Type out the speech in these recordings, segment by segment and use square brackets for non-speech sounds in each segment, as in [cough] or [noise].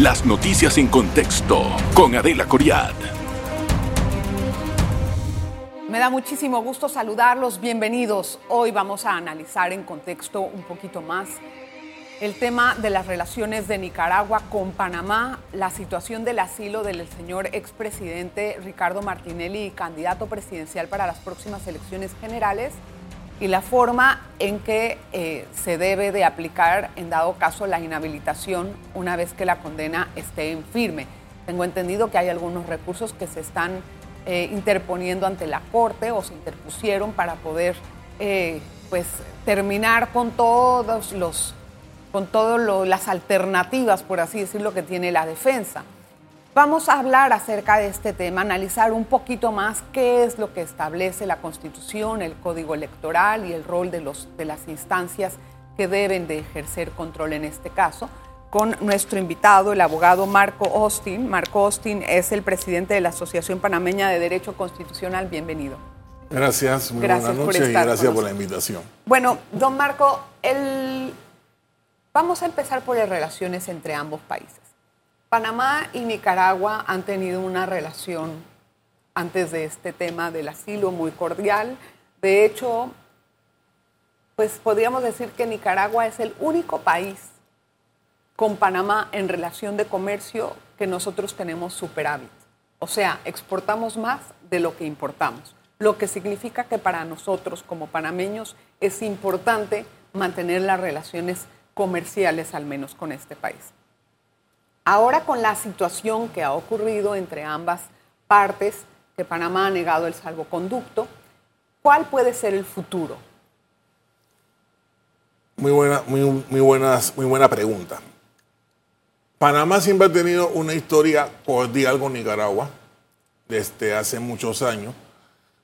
Las noticias en contexto con Adela Coriad. Me da muchísimo gusto saludarlos, bienvenidos. Hoy vamos a analizar en contexto un poquito más el tema de las relaciones de Nicaragua con Panamá, la situación del asilo del señor expresidente Ricardo Martinelli, candidato presidencial para las próximas elecciones generales, y la forma en que eh, se debe de aplicar, en dado caso, la inhabilitación una vez que la condena esté en firme. Tengo entendido que hay algunos recursos que se están eh, interponiendo ante la Corte o se interpusieron para poder eh, pues, terminar con todos los con todas las alternativas, por así decirlo, que tiene la defensa. Vamos a hablar acerca de este tema, analizar un poquito más qué es lo que establece la Constitución, el Código Electoral y el rol de, los, de las instancias que deben de ejercer control en este caso, con nuestro invitado, el abogado Marco Austin. Marco Austin es el presidente de la Asociación Panameña de Derecho Constitucional. Bienvenido. Gracias, muy buenas noches y gracias por la invitación. Bueno, don Marco, el Vamos a empezar por las relaciones entre ambos países. Panamá y Nicaragua han tenido una relación antes de este tema del asilo muy cordial. De hecho, pues podríamos decir que Nicaragua es el único país con Panamá en relación de comercio que nosotros tenemos superávit. O sea, exportamos más de lo que importamos, lo que significa que para nosotros como panameños es importante mantener las relaciones comerciales al menos con este país. Ahora con la situación que ha ocurrido entre ambas partes, que Panamá ha negado el salvoconducto, ¿cuál puede ser el futuro? Muy buena, muy, muy, buenas, muy buena pregunta. Panamá siempre ha tenido una historia cordial con Nicaragua desde hace muchos años.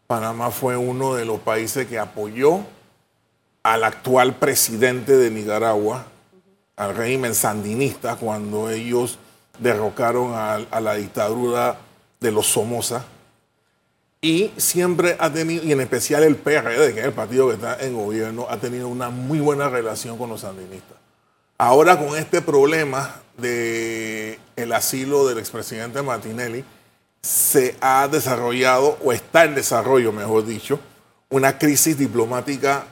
Panamá fue uno de los países que apoyó al actual presidente de Nicaragua, al régimen sandinista, cuando ellos derrocaron a, la dictadura de los Somoza. Y siempre ha tenido, y en especial el PRD, que es el partido que está en gobierno, ha tenido una muy buena relación con los sandinistas. Ahora con este problema del el asilo del expresidente Martinelli, se ha desarrollado, o está en desarrollo, mejor dicho, una crisis diplomática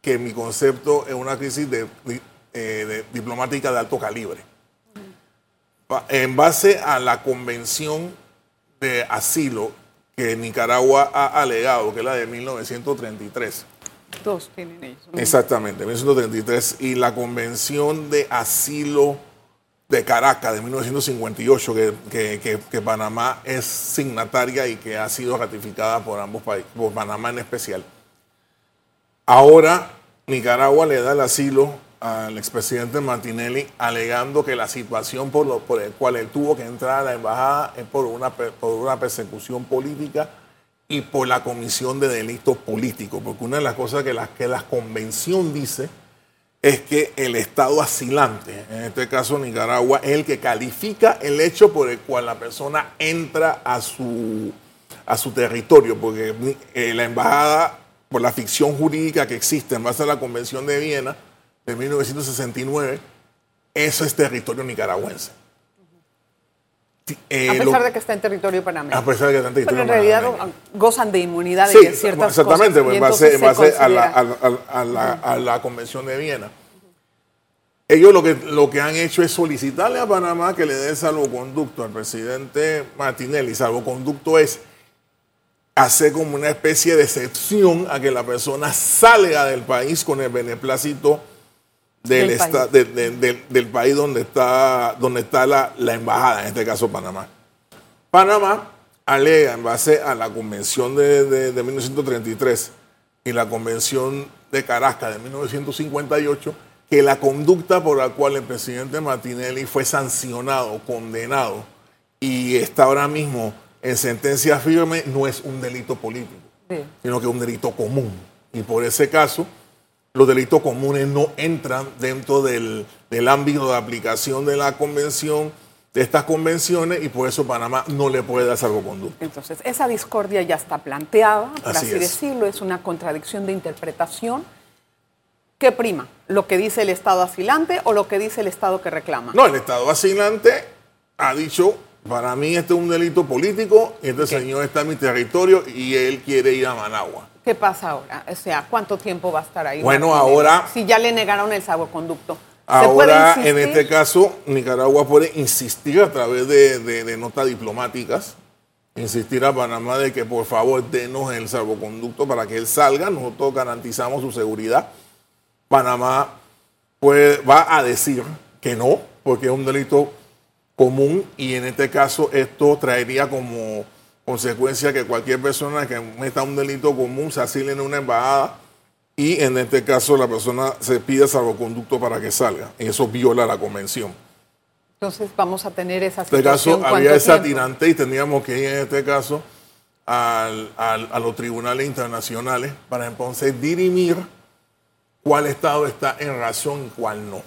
que mi concepto es una crisis eh, diplomática de alto calibre. En base a la convención de asilo que Nicaragua ha alegado, que es la de 1933. Dos tienen ellos. Exactamente, 1933. Y la convención de asilo de Caracas de 1958, que, que, Panamá es signataria y que ha sido ratificada por ambos países, por Panamá en especial. Ahora Nicaragua le da el asilo al expresidente Martinelli alegando que la situación por, lo, el cual él tuvo que entrar a la embajada es por una, por una persecución política y por la comisión de delitos políticos. Porque una de las cosas que la, que la convención dice es que el Estado asilante, en este caso Nicaragua, es el que califica el hecho por el cual la persona entra a su, a su territorio, porque eh, la embajada por la ficción jurídica que existe en base a la Convención de Viena de 1969, eso es territorio nicaragüense. Eh, a pesar de que está en territorio panameño. A pesar de que está en territorio Pero en realidad gozan de inmunidad sí, de ciertas exactamente, cosas. Exactamente, en base, a, la, a, la, Convención de Viena. Ellos lo que, lo que han hecho es solicitarle a Panamá que le dé salvoconducto al presidente Martinelli. Salvoconducto es hacer como una especie de excepción a que la persona salga del país con el beneplácito del, país. del país donde está, donde está la, embajada, en este caso Panamá. Panamá alega en base a la convención de, 1933 y la convención de Caracas de 1958 que la conducta por la cual el presidente Martinelli fue sancionado, condenado y está ahora mismo en sentencia firme no es un delito político, sino que es un delito común. Y por ese caso, los delitos comunes no entran dentro del, ámbito de aplicación de la convención, de estas convenciones, y por eso Panamá no le puede dar salvoconducto. Entonces, esa discordia ya está planteada, por así, decirlo, es una contradicción de interpretación. ¿Qué prima? ¿Lo que dice el Estado asilante o lo que dice el Estado que reclama? No, el Estado asilante ha dicho, para mí este es un delito político, este señor está en mi territorio y él quiere ir a Managua. ¿Qué pasa ahora? O sea, ¿cuánto tiempo va a estar ahí? Bueno, ahora- Si ya le negaron el salvoconducto. ¿Se puede Ahora, en este caso, Nicaragua puede insistir a través de, de- de notas diplomáticas, insistir a Panamá de que por favor denos el salvoconducto para que él salga, nosotros garantizamos su seguridad. Panamá puede, va a decir que no, porque es un delito común y en este caso esto traería como consecuencia que cualquier persona que meta un delito común se asile en una embajada y en este caso la persona se pide salvoconducto para que salga. Y eso viola la convención. Entonces vamos a tener esa En este situación. caso había ¿Cuánto esa tiempo? tirante y tendríamos que ir en este caso al- al- a los tribunales internacionales para entonces dirimir cuál Estado está en razón y cuál no.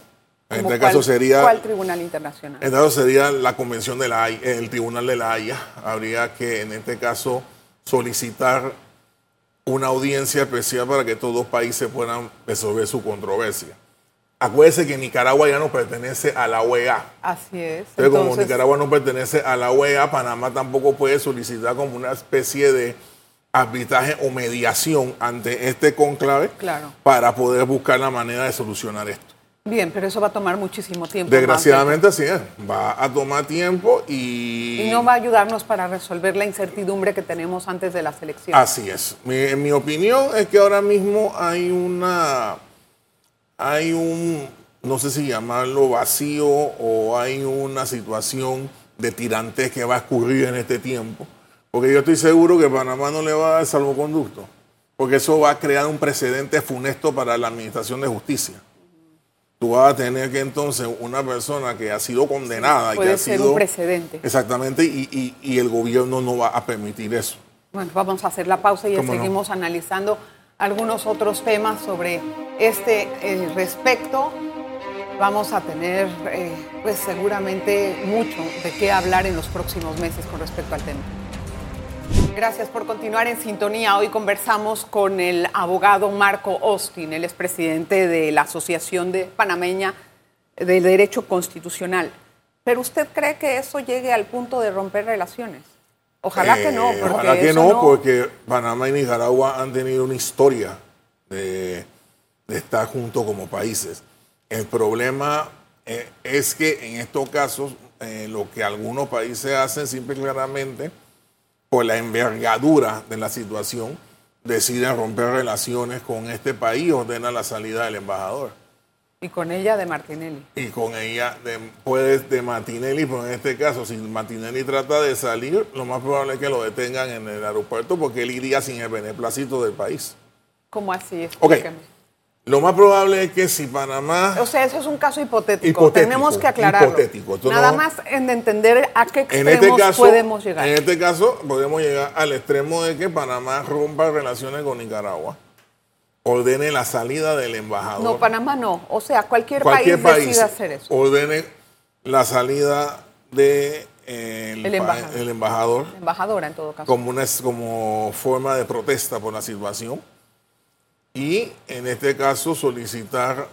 En ¿Cómo este cuál- caso sería ¿Cuál tribunal internacional? en este caso sería la convención de la el tribunal de la Haya. Habría que en este caso solicitar una audiencia especial para que todos los países puedan resolver su controversia. Acuérdense que Nicaragua ya no pertenece a la OEA. Así es. Entonces, como Entonces, Nicaragua no pertenece a la OEA, Panamá tampoco puede solicitar como una especie de arbitraje o mediación ante este conclave Claro. para poder buscar la manera de solucionar esto. Bien, pero eso va a tomar muchísimo tiempo. Desgraciadamente así es. Va a tomar tiempo y... Y no va a ayudarnos para resolver la incertidumbre que tenemos antes de las elecciones. Así es. Mi- en mi opinión es que ahora mismo hay una, hay un, no sé si llamarlo vacío o hay una situación de tirantez que va a ocurrir en este tiempo. Porque yo estoy seguro que Panamá no le va a dar salvoconducto. Porque eso va a crear un precedente funesto para la administración de justicia. Tú vas a tener que entonces una persona que ha sido condenada y que Puede ha ser sido... un precedente. Exactamente, y, y- y el gobierno no va a permitir eso. Bueno, vamos a hacer la pausa y seguimos analizando algunos otros temas sobre este eh, respecto. Vamos a tener, eh, pues seguramente, mucho de qué hablar en los próximos meses con respecto al tema. Gracias por continuar en sintonía. Hoy conversamos con el abogado Marco Austin, el expresidente de la Asociación de Panameña del Derecho Constitucional. Pero usted cree que eso llegue al punto de romper relaciones? Ojalá que no, Eh, porque ojalá que eso no, porque Panamá y Nicaragua han tenido una historia de, de estar juntos como países. El problema eh, es que en estos casos eh, lo que algunos países hacen simple y claramente por la envergadura de la situación deciden romper relaciones con este país y ordenan la salida del embajador. Y con ella de Martinelli. Y con ella, de, puede de Martinelli, pero en este caso, si Martinelli trata de salir, lo más probable es que lo detengan en el aeropuerto porque él iría sin el beneplácito del país. ¿Cómo así? Ok. Explícame. Lo más probable es que si Panamá, O sea, eso es un caso hipotético. Hipotético, Tenemos que aclararlo. hipotético. Nada no- más en entender a qué en extremos este caso, podemos llegar. en este caso, podemos llegar al extremo de que Panamá rompa relaciones con Nicaragua, ordene la salida del embajador. No, Panamá no. O sea, cualquier, cualquier país, decide hacer eso. ordene la salida de eh, el, El pa- embajador. el embajador Embajadora, en todo caso. como, una, como forma de protesta por la situación y en este caso solicitar,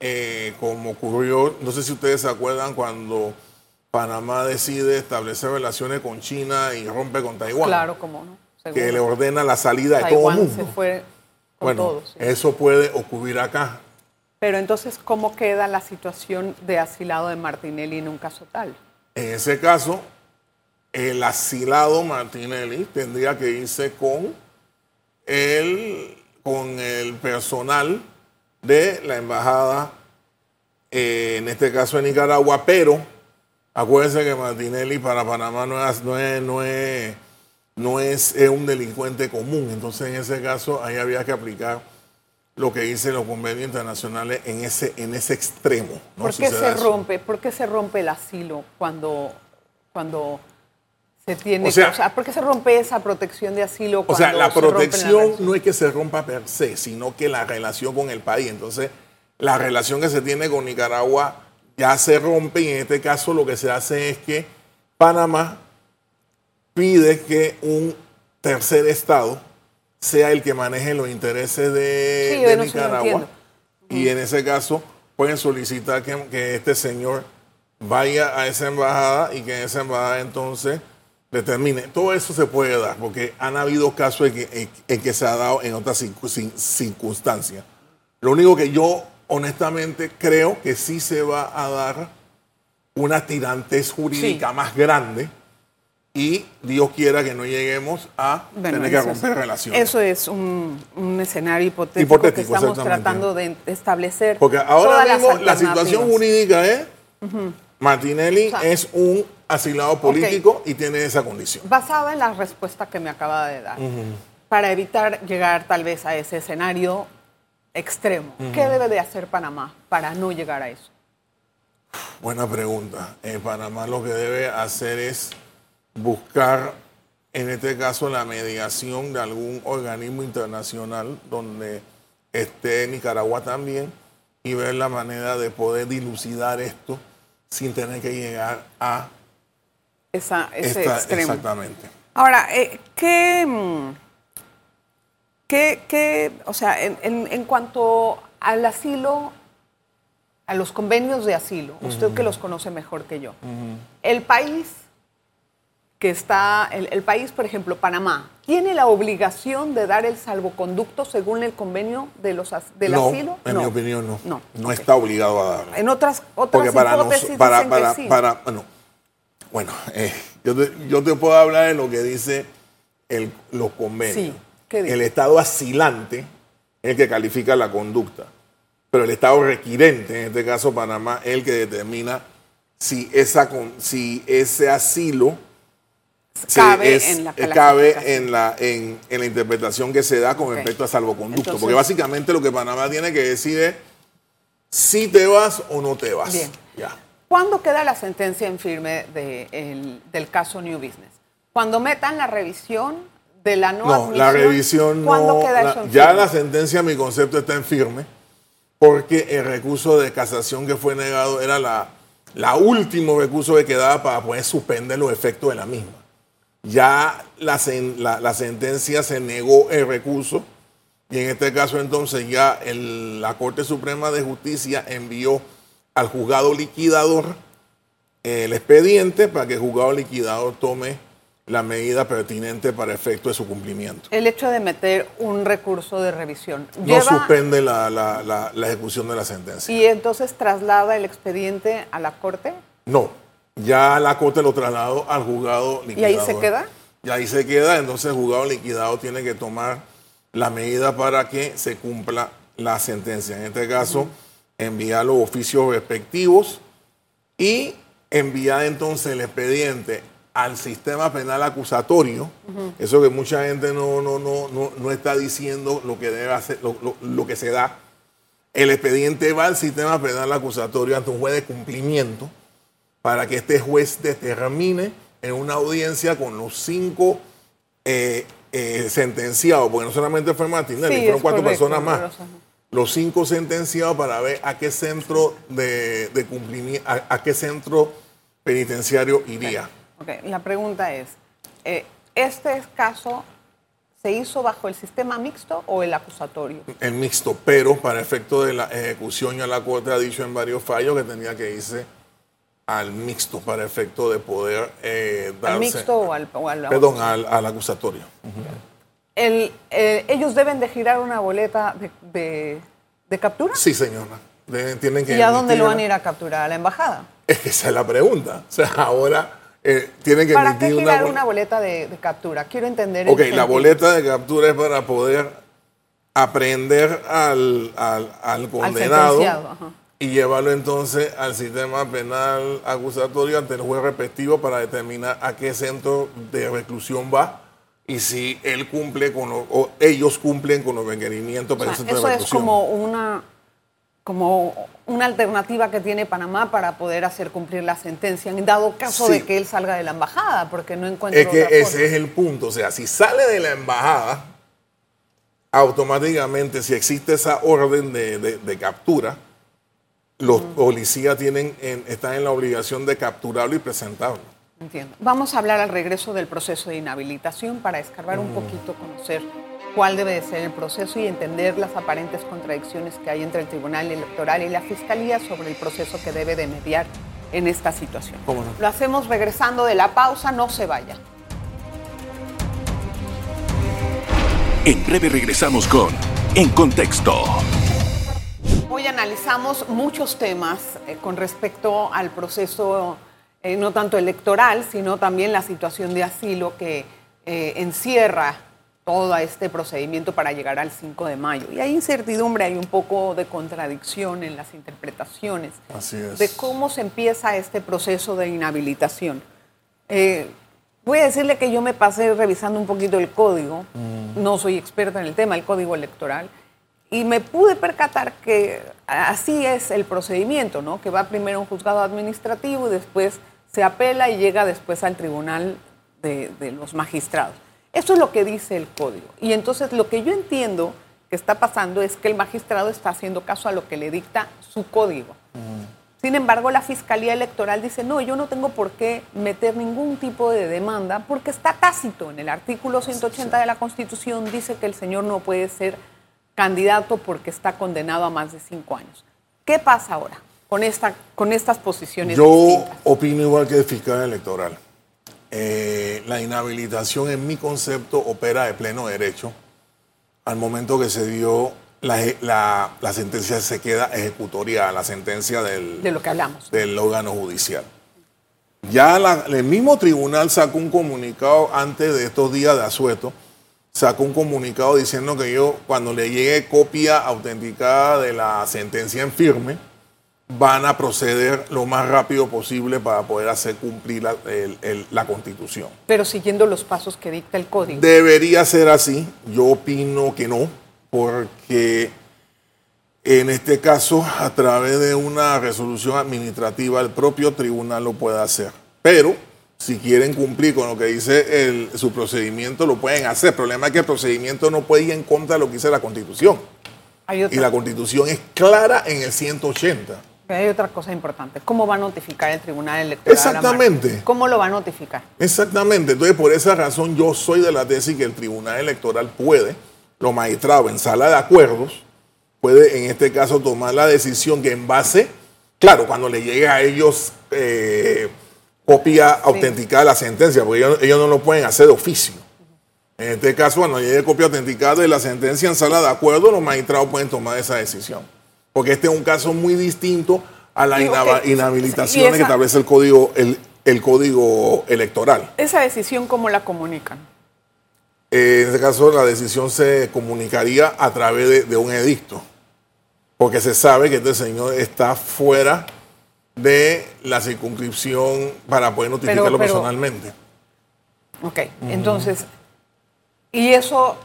eh, como ocurrió, no sé si ustedes se acuerdan cuando Panamá decide establecer relaciones con China y rompe con Taiwán, Claro, cómo no. que le ordena la salida de todo el se mundo. fue con Bueno, todos. sí. eso puede ocurrir acá. Pero entonces, ¿cómo queda la situación de asilado de Martinelli en un caso tal? En ese caso, el asilado Martinelli tendría que irse con el, con el personal de la embajada, eh, en este caso en Nicaragua, pero acuérdense que Martinelli para Panamá no es, no es, no es, no es, es un delincuente común, entonces en ese caso ahí había que aplicar lo que dicen los convenios internacionales en ese, en ese extremo. ¿no? ¿Por qué se eso. rompe? ¿Por qué se rompe el asilo cuando, cuando se tiene? O sea- que- ¿por qué se rompe esa protección de asilo? O sea, la se protección no es que se rompa per se, sino que la relación con el país. Entonces, la relación que se tiene con Nicaragua ya se rompe y en este caso lo que se hace es que Panamá pide que un tercer estado sea el que maneje los intereses de, Sí, Nicaragua. y en ese caso pueden solicitar que, que este señor vaya a esa embajada y que en esa embajada entonces determine. Todo eso se puede dar, porque han habido casos en que, en que se ha dado en otras circunstancias. Lo único que yo honestamente creo que sí se va a dar una tirantez jurídica Sí. más grande y Dios quiera que no lleguemos a Bueno, tener que romper es- relaciones. Eso es un, un escenario hipotético, que estamos tratando de establecer. Porque ahora mismo la situación jurídica es, Martinelli O sea, es un asilado político y tiene esa condición. Basada en la respuesta que me acaba de dar, para evitar llegar tal vez a ese escenario extremo, ¿qué debe de hacer Panamá para no llegar a eso? Buena pregunta. En Panamá lo que debe hacer es buscar, en este caso, la mediación de algún organismo internacional donde esté Nicaragua también y ver la manera de poder dilucidar esto sin tener que llegar a Esa, ese esta- extremo. exactamente. Ahora, eh, ¿qué, mm, qué- qué- o sea, en, en- en cuanto al asilo, a los convenios de asilo, usted que los conoce mejor que yo, el país que está, el, el país, por ejemplo, Panamá, ¿tiene la obligación de dar el salvoconducto según el convenio de los, del no, asilo? en mi opinión no. No. No está obligado a darlo. En otras, otras Porque para, nos- hipótesis para, dicen para, que sí. para, bueno, bueno eh, yo, te, yo te puedo hablar de lo que dice el, los convenios. Sí, ¿qué dice? el Estado asilante es el que califica la conducta, pero el Estado requirente, en este caso Panamá, es el que determina si, esa, si ese asilo se- Cabe es- en la eh, cabe en la, en, en la interpretación que se da con respecto a salvoconducto. Entonces- porque básicamente lo que Panamá tiene que decir es si te vas o no te vas. Bien. Ya. ¿Cuándo queda la sentencia en firme de- el- del caso New Business? Cuando metan la revisión de la no, No, admisión. la revisión ¿Cuándo no. queda eso en ya firme? la sentencia, mi concepto está en firme, porque el recurso de casación que fue negado era la, la último recurso que quedaba para poder suspender los efectos de la misma. Ya la, la- la sentencia se negó el recurso y en este caso entonces ya el- la Corte Suprema de Justicia envió al juzgado liquidador el expediente para que el juzgado liquidador tome la medida pertinente para efecto de su cumplimiento. El hecho de meter un recurso de revisión. No lleva- suspende la, la- la- la ejecución de la sentencia. Y entonces traslada el expediente a la corte. No, ya la Corte lo trasladó al juzgado liquidador. ahí se queda? Y ahí se queda, entonces el juzgado liquidado tiene que tomar la medida para que se cumpla la sentencia. En este caso, enviar los oficios respectivos y enviar entonces el expediente al sistema penal acusatorio. Eso que mucha gente no, no, no, no, no está diciendo lo que debe hacer, lo, lo- lo que se da. El expediente va al sistema penal acusatorio ante un juez de cumplimiento para que este juez determine en una audiencia con los cinco eh, eh, sentenciados, porque no solamente fue Martinelli, Sí, fueron cuatro correcto, personas más. Los cinco sentenciados para ver a qué centro de, de cumplimiento, a, a qué centro penitenciario iría. Ok, la pregunta es, eh, ¿este caso se hizo bajo el sistema mixto o el acusatorio? El mixto, pero para efecto de la ejecución ya la Corte ha dicho en varios fallos que tenía que irse al mixto para efecto de poder eh, darse... ¿Al mixto o al, o al- Perdón, al, al acusatorio. El- eh, ¿Ellos deben de girar una boleta de, de- de captura? Sí, señora. Tienen que ¿Y a dónde lo van a ir a capturar? ¿A la embajada? Es que esa es la pregunta. O sea, ahora eh, tienen que ¿Para qué una, girar bol- una boleta de, de captura? Quiero entender. el Ok, la boleta de captura es para poder aprender al, al, al condenado y llevarlo entonces al sistema penal acusatorio ante el juez respectivo para determinar a qué centro de reclusión va y si él cumple con lo- o ellos cumplen con los requerimientos O para sea, el centro eso de es como una, como una alternativa que tiene Panamá para poder hacer cumplir la sentencia, en dado caso Sí. de que él salga de la embajada, porque no encuentra Es que otra ese es el punto. O sea, si sale de la embajada, automáticamente, si existe esa orden de, de- de captura, los policías tienen en- están en la obligación de capturarlo y presentarlo. Entiendo. Vamos a hablar al regreso del proceso de inhabilitación para escarbar un poquito, conocer cuál debe de ser el proceso y entender las aparentes contradicciones que hay entre el Tribunal Electoral y la Fiscalía sobre el proceso que debe de mediar en esta situación. ¿Cómo no? Lo hacemos regresando de la pausa, no se vaya. En breve regresamos con En Contexto. Hoy analizamos muchos temas eh, con respecto al proceso, eh, no tanto electoral, sino también la situación de asilo que eh, encierra todo este procedimiento para llegar al 5 de mayo. Y hay incertidumbre, hay un poco de contradicción en las interpretaciones Así es. de cómo se empieza este proceso de inhabilitación. Eh, voy a decirle que yo me pasé revisando un poquito el código, no soy experta en el tema, el código electoral, y me pude percatar que así es el procedimiento, ¿no? Que va primero a un juzgado administrativo y después se apela y llega después al tribunal de, de los magistrados. Eso es lo que dice el código. Y entonces lo que yo entiendo que está pasando es que el magistrado está haciendo caso a lo que le dicta su código. Sin embargo, la Fiscalía Electoral dice, no, yo no tengo por qué meter ningún tipo de demanda porque está tácito. En el artículo 180 de la Constitución dice que el señor no puede ser candidato porque está condenado a más de cinco años. ¿Qué pasa ahora con, esta, con estas posiciones Yo distintas? opino igual que el fiscal electoral. Eh, la inhabilitación, en mi concepto, opera de pleno derecho. Al momento que se dio, la, la- la sentencia se queda ejecutoria, la sentencia del, De lo que hablamos. del órgano judicial. Ya la- el mismo tribunal sacó un comunicado antes de estos días de asueto, sacó un comunicado diciendo que yo, cuando le llegue copia autenticada de la sentencia en firme, van a proceder lo más rápido posible para poder hacer cumplir la, el- el- la constitución. Pero siguiendo los pasos que dicta el código. Debería ser así, yo opino que no, porque en este caso, a través de una resolución administrativa, el propio tribunal lo puede hacer. Pero si quieren cumplir con lo que dice el- su procedimiento, lo pueden hacer. El problema es que el procedimiento no puede ir en contra de lo que dice la constitución. Y la constitución es clara en el 180. Hay otra cosa importante. ¿Cómo va a notificar el Tribunal Electoral? a? Exactamente. ¿Cómo lo va a notificar? Exactamente. Entonces, por esa razón, yo soy de la tesis que el Tribunal Electoral puede, los magistrados en sala de acuerdos, puede en este caso tomar la decisión que en base, claro, cuando le llegue a ellos eh, copia autenticada de la sentencia, porque ellos, ellos no lo pueden hacer de oficio. En este caso, cuando llegue copia autenticada de la sentencia en sala de acuerdo, los magistrados pueden tomar esa decisión. Porque este es un caso muy distinto a las Sí, ok. inhaba- Y inhabilitaciones esa- que establece el código, el, el código electoral. Esa decisión, ¿cómo la comunican? Eh, en este caso, la decisión se comunicaría a través de, de un edicto, porque se sabe que este señor está fuera de la circunscripción para poder notificarlo pero- personalmente. Ok, entonces, ¿y eso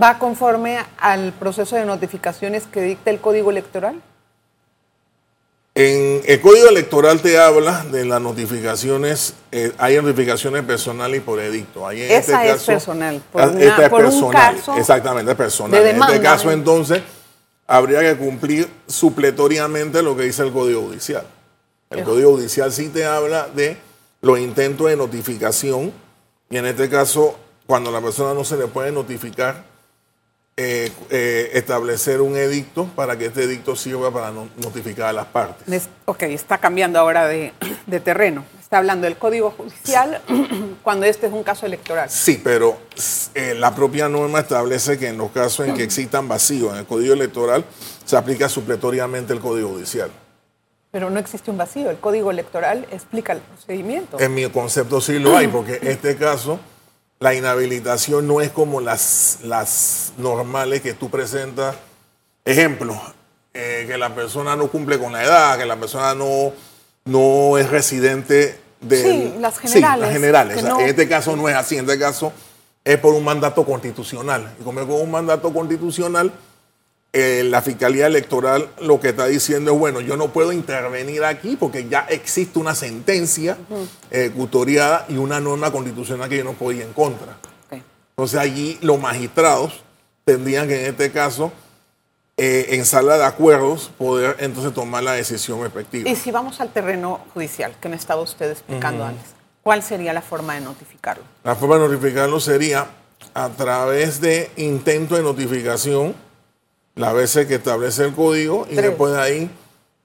va conforme al proceso de notificaciones que dicta el Código Electoral? En el código electoral te habla de las notificaciones, eh, hay notificaciones personales y por edicto. En Esa este es personal, por ah, una- esta es por un personal, caso exactamente, es personal. de en este caso, entonces, habría que cumplir supletoriamente lo que dice el Código Judicial. El Código Judicial sí te habla de los intentos de notificación y en este caso, cuando a la persona no se le puede notificar, eh, eh, establecer un edicto para que este edicto sirva para no- notificar a las partes. Es- Ok, está cambiando ahora de, de terreno. Está hablando del Código Judicial [clears throat] cuando este es un caso electoral. Sí, pero eh, la propia norma establece que en los casos en que existan vacíos en el Código Electoral, se aplica supletoriamente el Código Judicial. Pero no existe un vacío. El Código Electoral explica el procedimiento. En mi concepto sí lo hay, porque este caso la inhabilitación no es como las, las normales que tú presentas. Ejemplo, eh, que la persona no cumple con la edad, que la persona no, no es residente de... Sí, las generales, las generales. que O sea, no- En este caso no es así, en este caso es por un mandato constitucional. Y como es un mandato constitucional, eh, la Fiscalía Electoral lo que está diciendo es, bueno, yo no puedo intervenir aquí porque ya existe una sentencia ejecutoriada y una norma constitucional que yo no puedo ir en contra. Entonces allí los magistrados tendrían que en este caso, eh, en sala de acuerdos, poder entonces tomar la decisión respectiva. Y si vamos al terreno judicial, que me estaba usted explicando antes, ¿cuál sería la forma de notificarlo? La forma de notificarlo sería a través de intento de notificación, las veces que establece el código, y Tres. después de ahí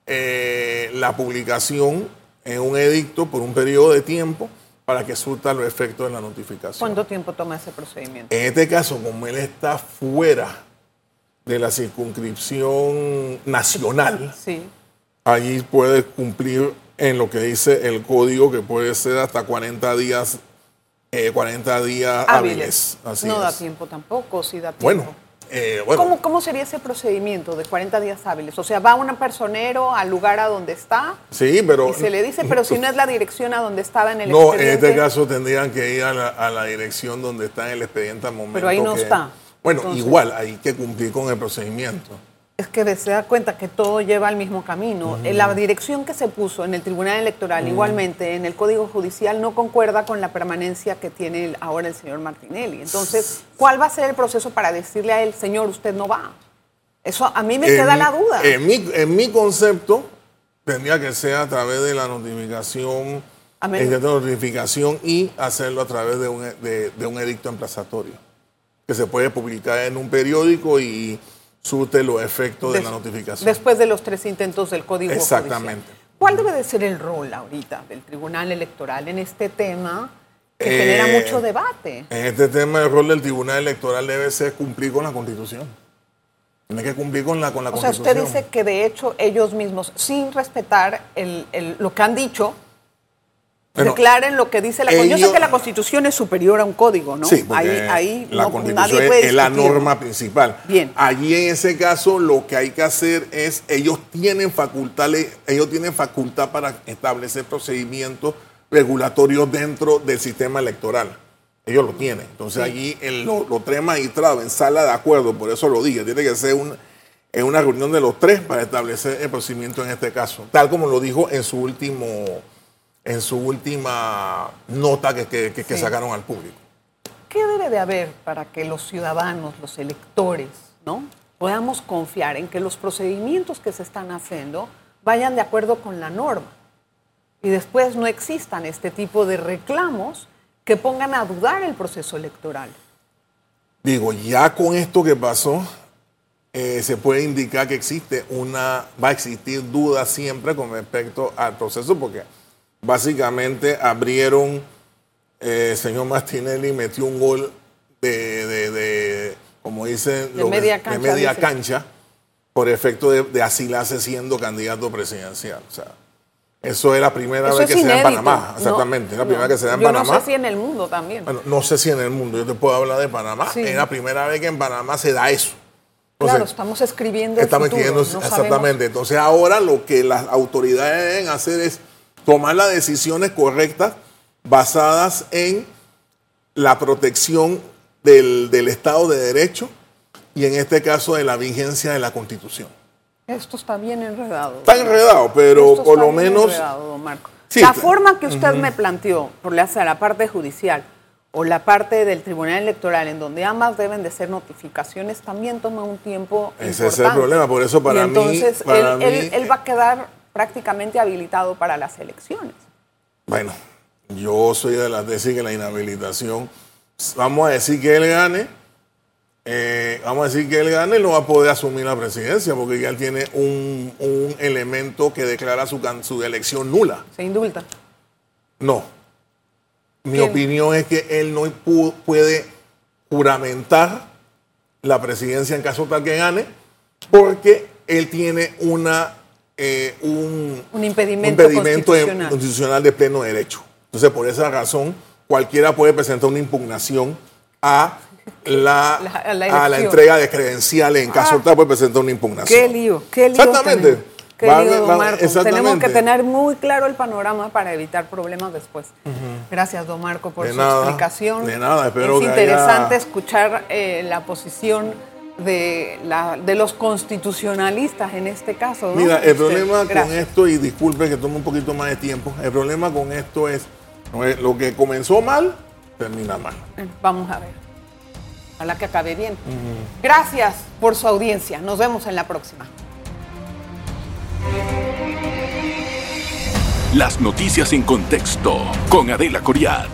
eh, la publicación en un edicto por un periodo de tiempo para que surta los efectos de la notificación. ¿Cuánto tiempo toma ese procedimiento? En este caso, como él está fuera de la circunscripción nacional, Sí. allí puede cumplir en lo que dice el código, que puede ser hasta 40 días, eh, 40 días hábiles. Así no da tiempo tampoco, sí da tiempo. Bueno, eh, bueno ¿Cómo, ¿Cómo sería ese procedimiento de 40 días hábiles? O sea, va un personero al lugar a donde está sí, pero y se le dice, pero si no es la dirección a donde estaba en el no, en expediente. este caso tendrían que ir a la, a la dirección donde está en el expediente al momento. Pero ahí no que- está. Bueno, Entonces- igual hay que cumplir con el procedimiento. Es que se da cuenta que todo lleva al mismo camino. La dirección que se puso en el Tribunal Electoral, igualmente en el Código Judicial, no concuerda con la permanencia que tiene ahora el señor Martinelli. Entonces, ¿cuál va a ser el proceso para decirle a él, señor, usted no va? Eso a mí me En queda mi- la duda. En mi, en mi concepto, tendría que ser a través de la notificación, de notificación y hacerlo a través de un, de, de un edicto emplazatorio, que se puede publicar en un periódico y surte los efectos de la notificación. Después de los tres intentos del Código Exactamente. Judicial. ¿Cuál debe de ser el rol ahorita del Tribunal Electoral en este tema que Eh, genera mucho debate? En este tema, el rol del Tribunal Electoral debe ser cumplir con la Constitución. Tiene que cumplir con la, con la O sea, Constitución. usted dice que de hecho ellos mismos, sin respetar el- el- lo que han dicho, Bueno, declaren lo que dice la Constitución. Yo sé que la Constitución es superior a un código, ¿no? Sí, ahí, ahí la no- constitución nadie es, puede es la norma principal. Bien. Allí en ese caso lo que hay que hacer es, ellos tienen facultad, ellos tienen facultad para establecer procedimientos regulatorios dentro del sistema electoral. Ellos lo tienen. Entonces allí el- lo- los tres magistrados en sala de acuerdo, por eso lo dije, tiene que ser un- en una reunión de los tres para establecer el procedimiento en este caso, tal como lo dijo en su último, en su última nota que, que- que- que Sí. sacaron al público. ¿Qué debe de haber para que los ciudadanos, los electores, ¿no? podamos confiar en que los procedimientos que se están haciendo vayan de acuerdo con la norma y después no existan este tipo de reclamos que pongan a dudar el proceso electoral? Digo, ya con esto que pasó, eh, se puede indicar que existe una, va a existir duda siempre con respecto al proceso, porque básicamente abrieron, eh, señor Martinelli metió un gol de, de- de, como dicen, De media cancha, de media cancha, por efecto de, de asilarse siendo candidato presidencial. O sea, eso es la primera Eso vez que se da en Panamá, ¿no? exactamente, es la primera No, vez que se da en yo Panamá. no sé si en el mundo también. Bueno, no sé si en el mundo, yo te puedo hablar de Panamá. Sí. Es la primera vez que en Panamá se da eso. claro, estamos escribiendo el estamos futuro, escribiendo no sabemos- exactamente. Entonces ahora lo que las autoridades deben hacer es tomar las decisiones correctas basadas en la protección del, del Estado de Derecho y en este caso de la vigencia de la Constitución. Esto está bien enredado. Está enredado, pero Esto por está lo bien menos... enredado, don Marco. Sí, la está- forma que usted me planteó, por la, la parte judicial o la parte del Tribunal Electoral, en donde ambas deben de ser notificaciones, también toma un tiempo Ese es el problema, por eso para y mí- entonces para él, mí- él- él va a quedar prácticamente habilitado para las elecciones. Bueno, yo soy de la tesis que la inhabilitación, vamos a decir que él gane, eh, vamos a decir que él gane, no va a poder asumir la presidencia porque ya él tiene un, un elemento que declara su, su elección nula. Se indulta. No. Mi ¿Quién? opinión es que él no pu- puede juramentar la presidencia en caso tal que gane porque él tiene una, eh, un, Un impedimento constitucional. constitucional de pleno derecho. Entonces, por esa razón, cualquiera puede presentar una impugnación a la, [laughs] La- a la a la elección. entrega de credenciales. En caso Ah. tal, puede presentar una impugnación. Qué lío, qué lío. Exactamente. don Marco. Tenemos que tener muy claro el panorama para evitar problemas después. Gracias, don Marco, por De su nada, explicación. de nada, espero es que interesante haya- escuchar eh, la posición de, la, de los constitucionalistas en este caso. ¿no? Mira, el Usted, problema con esto, y disculpe que tome un poquito más de tiempo, el problema con esto es, no es- lo que comenzó mal, termina mal. Vamos a ver. Ojalá que acabe bien. Gracias por su audiencia. Nos vemos en la próxima. Las noticias en contexto con Adela Coriad.